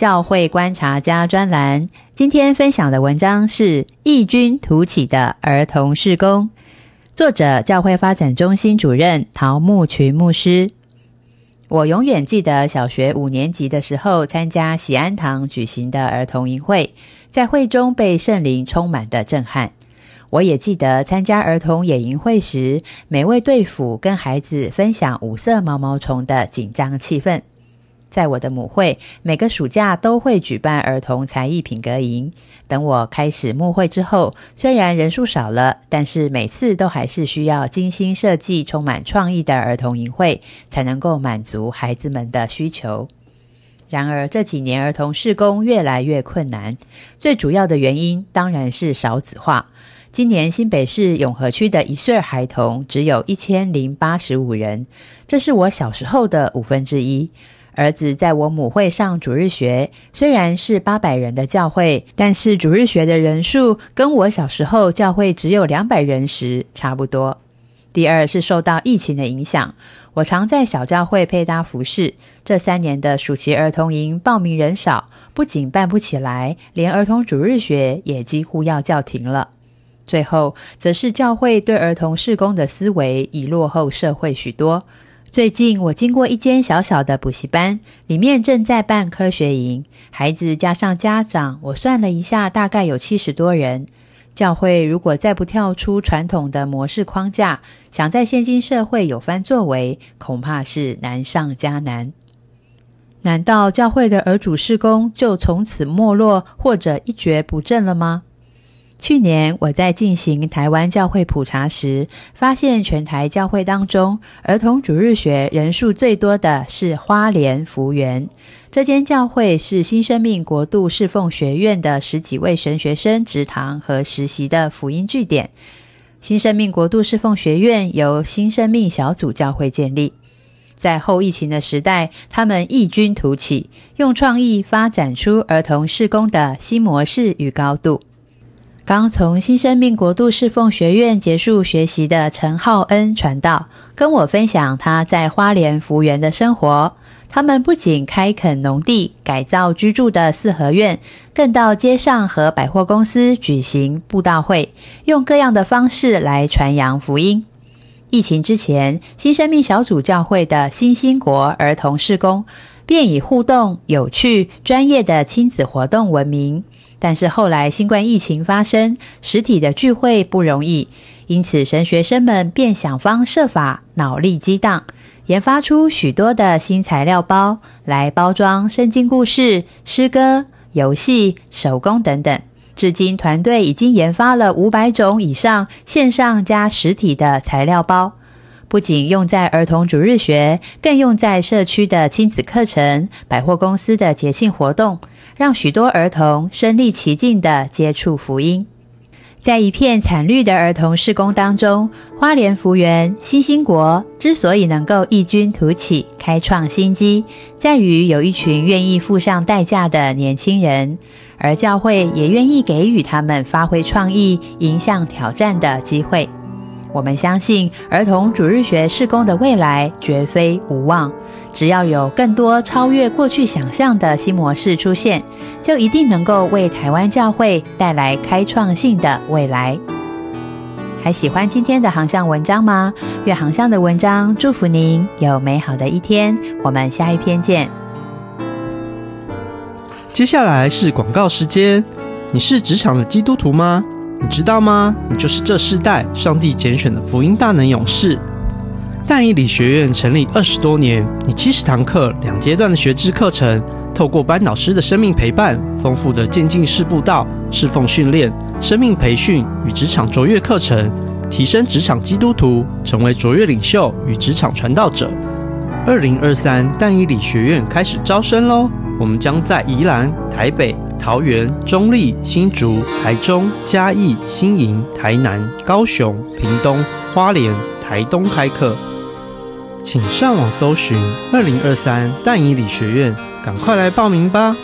教会观察家专栏。今天分享的文章是异军突起的儿童事工，作者教会发展中心主任陶木群牧师。我永远记得小学五年级的时候，参加喜安堂举行的儿童营会，在会中被圣灵充满的震撼。我也记得参加儿童野营会时，每位队辅跟孩子分享五色毛毛虫的紧张气氛。在我的母会，每个暑假都会举办儿童才艺品格营。等我开始募会之后，虽然人数少了，但是每次都还是需要精心设计、充满创意的儿童营会，才能够满足孩子们的需求。然而这几年儿童事工越来越困难，最主要的原因当然是少子化。今年新北市永和区的一岁孩童只有一千零八十五人，这是我小时候的五分之一。儿子在我母会上主日学，虽然是八百人的教会，但是主日学的人数跟我小时候教会只有两百人时差不多。第二是受到疫情的影响，我常在小教会配搭服饰。这三年的暑期儿童营报名人少，不仅办不起来，连儿童主日学也几乎要叫停了。最后，则是教会对儿童事工的思维已落后社会许多。最近我经过一间小小的补习班，里面正在办科学营，孩子加上家长，我算了一下，大概有七十多人。教会如果再不跳出传统的模式框架，想在现今社会有番作为，恐怕是难上加难。难道教会的儿主事工就从此没落，或者一蹶不振了吗？去年我在进行台湾教会普查时，发现全台教会当中，儿童主日学人数最多的是花莲福园。这间教会是新生命国度侍奉学院的十几位神学生职堂和实习的福音据点。新生命国度侍奉学院由新生命小组教会建立，在后疫情的时代，他们异军突起，用创意发展出儿童事工的新模式与高度。刚从新生命国度侍奉学院结束学习的陈浩恩传道，跟我分享他在花莲福园的生活。他们不仅开垦农地、改造居住的四合院，更到街上和百货公司举行布道会，用各样的方式来传扬福音。疫情之前，新生命小组教会的新兴国儿童事工，便以互动、有趣、专业的亲子活动闻名。但是后来新冠疫情发生，实体的聚会不容易，因此神学生们便想方设法，脑力激荡，研发出许多的新材料包来包装圣经故事、诗歌、游戏、手工等等。至今，团队已经研发了五百种以上线上加实体的材料包，不仅用在儿童主日学，更用在社区的亲子课程、百货公司的节庆活动。让许多儿童身临其境的接触福音，在一片惨绿的儿童施工当中，花莲福园新兴国之所以能够异军突起、开创新机，在于有一群愿意付上代价的年轻人，而教会也愿意给予他们发挥创意、迎向挑战的机会。我们相信，儿童主日学施工的未来绝非无望。只要有更多超越过去想象的新模式出现，就一定能够为台湾教会带来开创性的未来。还喜欢今天的航向文章吗？愿航向的文章祝福您有美好的一天。我们下一篇见。接下来是广告时间。你是职场的基督徒吗？你知道吗？你就是这世代上帝拣选的福音大能勇士。但以理学院成立二十多年，以七十堂课、两阶段的学制课程，透过班导师的生命陪伴、丰富的渐进式步道、侍奉训练、生命培训与职场卓越课程，提升职场基督徒成为卓越领袖与职场传道者。二零二三但以理学院开始招生喽！我们将在宜兰、台北。桃园、中立、新竹、台中、嘉义、新营、台南、高雄、屏东、花莲、台东开课。请上网搜寻二零二三淡宜理学院，赶快来报名吧！